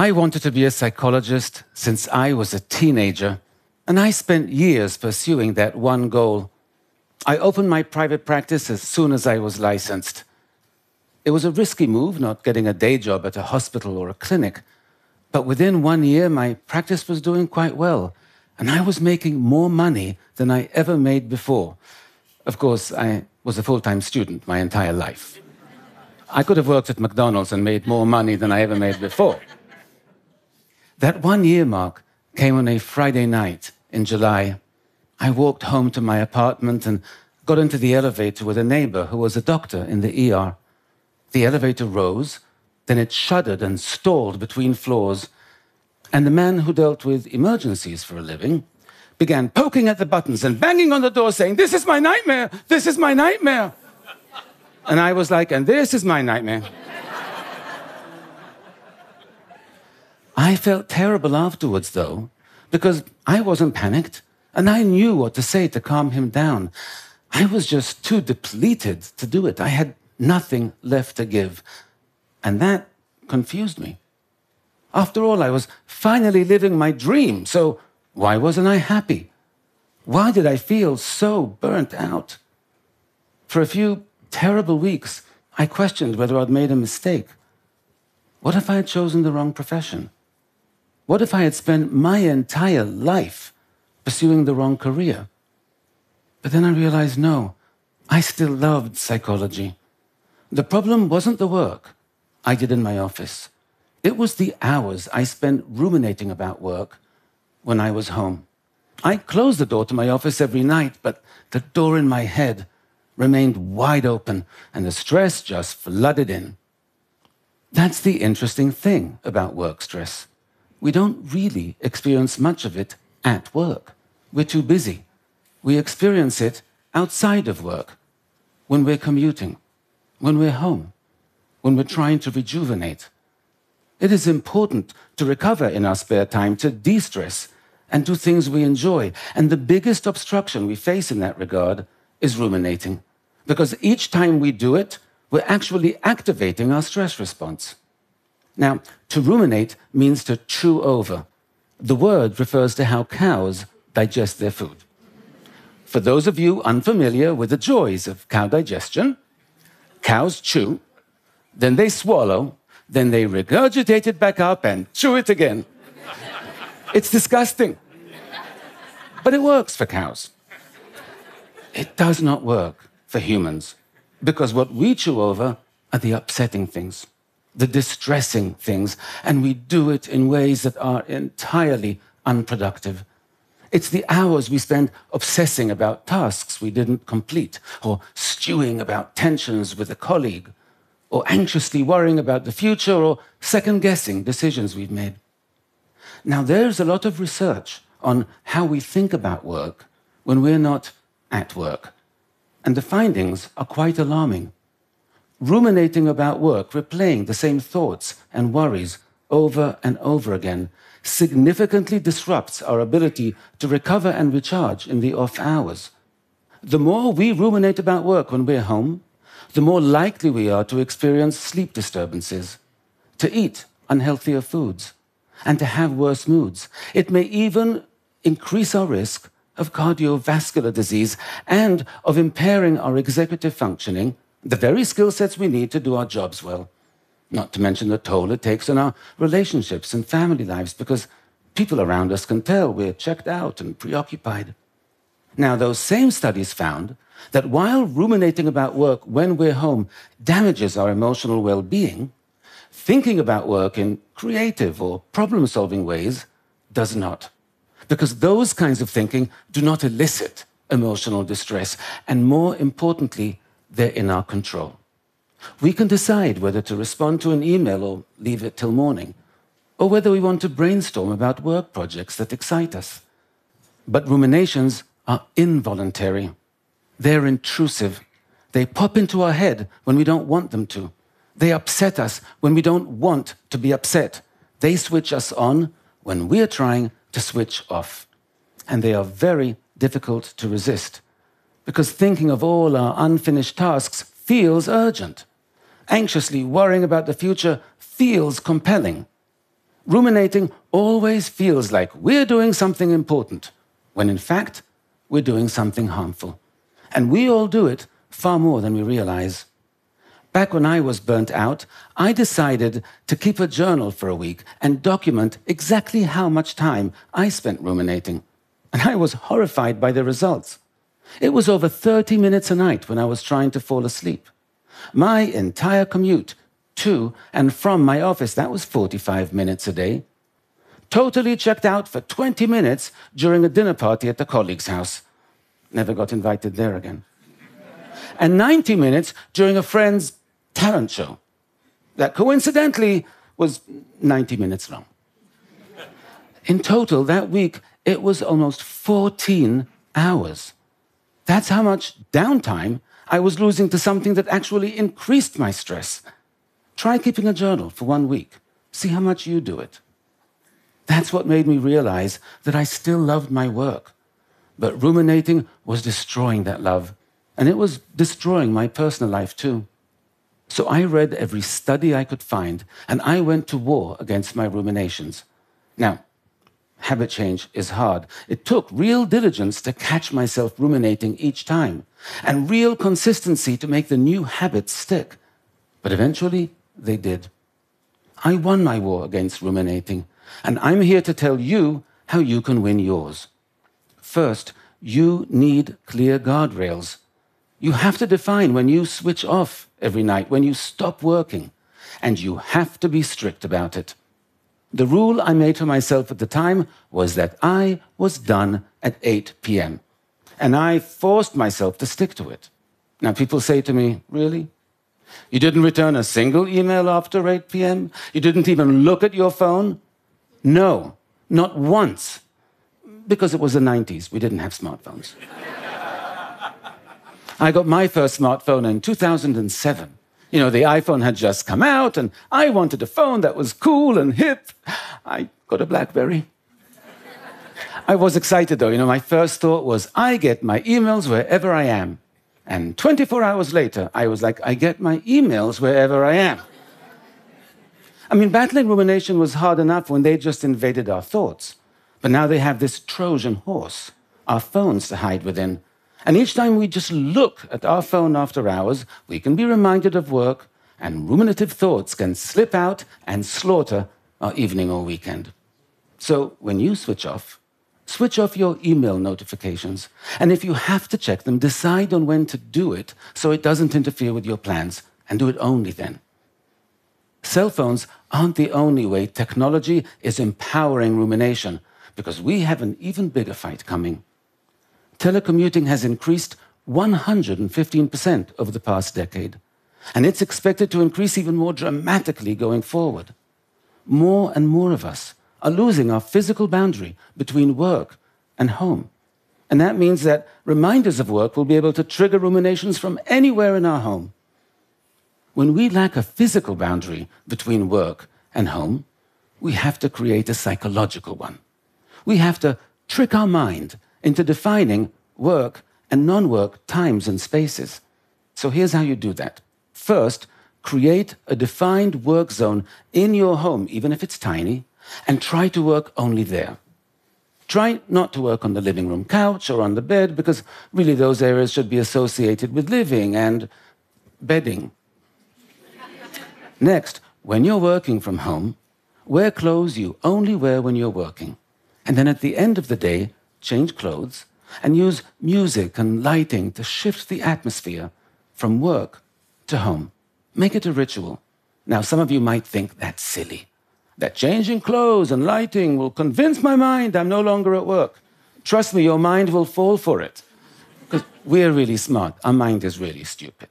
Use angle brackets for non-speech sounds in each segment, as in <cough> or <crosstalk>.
I wanted to be a psychologist since I was a teenager, and I spent years pursuing that one goal. I opened my private practice as soon as I was licensed. It was a risky move, not getting a day job at a hospital or a clinic, but within one year, my practice was doing quite well, and I was making more money than I ever made before. Of course, I was a full time student my entire life. I could have worked at McDonald's and made more money than I ever made before. That one year mark came on a Friday night in July. I walked home to my apartment and got into the elevator with a neighbor who was a doctor in the ER. The elevator rose, then it shuddered and stalled between floors, and the man who dealt with emergencies for a living began poking at the buttons and banging on the door saying, This is my nightmare! This is my nightmare! And I was like, and this is my nightmare. I felt terrible afterwards, though, because I wasn't panicked and I knew what to say to calm him down. I was just too depleted to do it. I had nothing left to give. And that confused me. After all, I was finally living my dream, so why wasn't I happy? Why did I feel so burnt out? For a few terrible weeks, I questioned whether I'd made a mistake. What if I had chosen the wrong profession? What if I had spent my entire life pursuing the wrong career? But then I realized no, I still loved psychology. The problem wasn't the work I did in my office, it was the hours I spent ruminating about work when I was home. I closed the door to my office every night, but the door in my head remained wide open and the stress just flooded in. That's the interesting thing about work stress. We don't really experience much of it at work. We're too busy. We experience it outside of work, when we're commuting, when we're home, when we're trying to rejuvenate. It is important to recover in our spare time, to de stress, and do things we enjoy. And the biggest obstruction we face in that regard is ruminating. Because each time we do it, we're actually activating our stress response. Now, to ruminate means to chew over. The word refers to how cows digest their food. For those of you unfamiliar with the joys of cow digestion, cows chew, then they swallow, then they regurgitate it back up and chew it again. It's disgusting. But it works for cows. It does not work for humans. Because what we chew over are the upsetting things, the distressing things, and we do it in ways that are entirely unproductive. It's the hours we spend obsessing about tasks we didn't complete, or stewing about tensions with a colleague, or anxiously worrying about the future, or second guessing decisions we've made. Now, there's a lot of research on how we think about work when we're not at work and the findings are quite alarming. Ruminating about work, replaying the same thoughts and worries over and over again, significantly disrupts our ability to recover and recharge in the off hours. The more we ruminate about work when we're home, the more likely we are to experience sleep disturbances, to eat unhealthier foods, and to have worse moods. It may even increase our risk of cardiovascular disease and of impairing our executive functioning, the very skill sets we need to do our jobs well. Not to mention the toll it takes on our relationships and family lives because people around us can tell we're checked out and preoccupied. Now, those same studies found that while ruminating about work when we're home damages our emotional well being, thinking about work in creative or problem solving ways does not because those kinds of thinking do not elicit emotional distress, and more importantly, they're in our control. We can decide whether to respond to an email or leave it till morning, or whether we want to brainstorm about work projects that excite us. But ruminations are involuntary. They're intrusive. They pop into our head when we don't want them to. They upset us when we don't want to be upset. They switch us on when we're trying to switch off. And they are very difficult to resist because thinking of all our unfinished tasks feels urgent. Anxiously worrying about the future feels compelling. Ruminating always feels like we're doing something important, when in fact, we're doing something harmful. And we all do it far more than we realize. Back when I was burnt out, I decided to keep a journal for a week and document exactly how much time I spent ruminating. And I was horrified by the results. It was over 30 minutes a night when I was trying to fall asleep. My entire commute to and from my office, that was 45 minutes a day. Totally checked out for 20 minutes during a dinner party at a colleague's house. Never got invited there again. and 90 minutes during a friend's talent show that coincidentally was 90 minutes long. In total, that week, it was almost 14 hours. That's how much downtime I was losing to something that actually increased my stress. Try keeping a journal for one week. See how much you do it. That's what made me realize that I still loved my work. But ruminating was destroying that love, and it was destroying my personal life too. So I read every study I could find, and I went to war against my ruminations. Now, habit change is hard. It took real diligence to catch myself ruminating each time, and real consistency to make the new habits stick. But eventually, they did. I won my war against ruminating, and I'm here to tell you how you can win yours. First, you need clear guardrails. You have to define when you switch off every night, when you stop working, and you have to be strict about it. The rule I made for myself at the time was that I was done at 8 p.m. And I forced myself to stick to it. Now, people say to me, Really? You didn't return a single email after 8 p.m.? You didn't even look at your phone? No, not once. Because it was the 90s. We didn't have smartphones. <laughs> I got my first smartphone in 2007. You know, the iPhone had just come out, and I wanted a phone that was cool and hip. I got a Blackberry. I was excited though. You know, my first thought was, I get my emails wherever I am. And 24 hours later, I was like, I get my emails wherever I am. I mean, battling rumination was hard enough when they just invaded our thoughts. But now they have this Trojan horse, our phones to hide within. And each time we just look at our phone after hours, we can be reminded of work, and ruminative thoughts can slip out and slaughter our evening or weekend. So when you switch off, switch off your email notifications. And if you have to check them, decide on when to do it so it doesn't interfere with your plans, and do it only then. Cell phones aren't the only way technology is empowering rumination, because we have an even bigger fight coming telecommuting has increased 115% over the past decade, and it's expected to increase even more dramatically going forward. More and more of us are losing our physical boundary between work and home. And that means that reminders of work will be able to trigger ruminations from anywhere in our home. When we lack a physical boundary between work and home, we have to create a psychological one. We have to trick our mind into defining work and non work times and spaces. So here's how you do that. First, create a defined work zone in your home, even if it's tiny, and try to work only there. Try not to work on the living room couch or on the bed, because really those areas should be associated with living and bedding. Next, when you're working from home, wear clothes you only wear when you're working. And then at the end of the day, change clothes, and use music and lighting to shift the atmosphere from work to home. Make it a ritual. Now, some of you might think that's silly, that changing clothes and lighting will convince my mind I'm no longer at work. Trust me, your mind will fall for it. Because we're really smart, our mind is really stupid.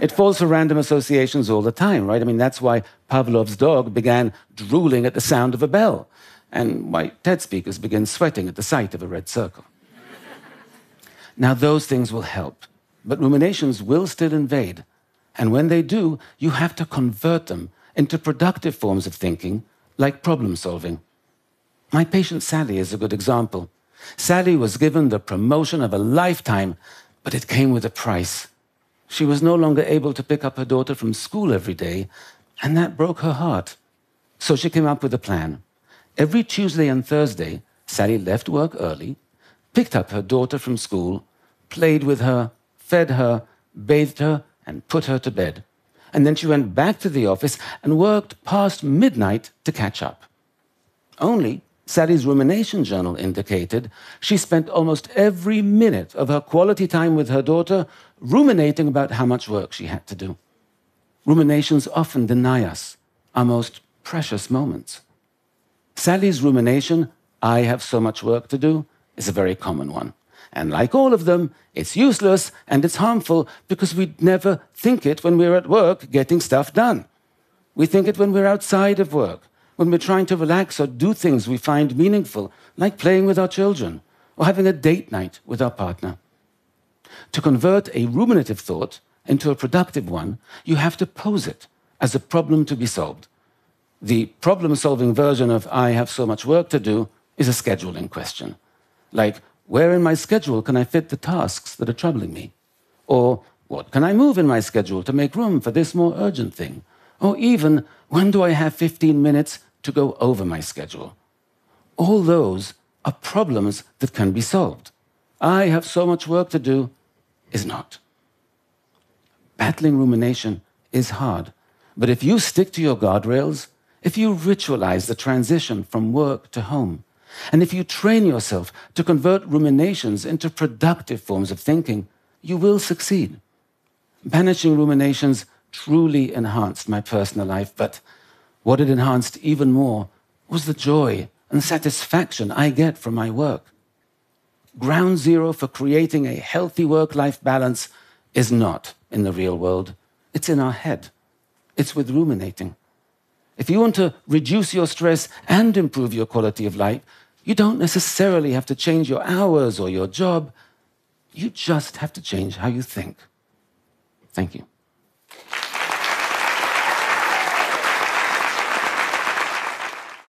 It falls for random associations all the time, right? I mean, that's why Pavlov's dog began drooling at the sound of a bell and why TED speakers begin sweating at the sight of a red circle. Now, those things will help, but ruminations will still invade. And when they do, you have to convert them into productive forms of thinking, like problem solving. My patient Sally is a good example. Sally was given the promotion of a lifetime, but it came with a price. She was no longer able to pick up her daughter from school every day, and that broke her heart. So she came up with a plan. Every Tuesday and Thursday, Sally left work early, picked up her daughter from school, played with her, fed her, bathed her, and put her to bed. And then she went back to the office and worked past midnight to catch up. Only Sally's rumination journal indicated she spent almost every minute of her quality time with her daughter ruminating about how much work she had to do. Ruminations often deny us our most precious moments. Sally's rumination, I have so much work to do, is a very common one. And like all of them, it's useless and it's harmful because we never think it when we're at work getting stuff done. We think it when we're outside of work, when we're trying to relax or do things we find meaningful, like playing with our children or having a date night with our partner. To convert a ruminative thought into a productive one, you have to pose it as a problem to be solved. The problem solving version of I have so much work to do is a scheduling question. Like, where in my schedule can I fit the tasks that are troubling me? Or what can I move in my schedule to make room for this more urgent thing? Or even, when do I have 15 minutes to go over my schedule? All those are problems that can be solved. I have so much work to do is not. Battling rumination is hard, but if you stick to your guardrails, if you ritualize the transition from work to home, and if you train yourself to convert ruminations into productive forms of thinking, you will succeed. Banishing ruminations truly enhanced my personal life, but what it enhanced even more was the joy and satisfaction I get from my work. Ground zero for creating a healthy work life balance is not in the real world, it's in our head. It's with ruminating. If you want to reduce your stress and improve your quality of life, you don't necessarily have to change your hours or your job. You just have to change how you think. Thank you.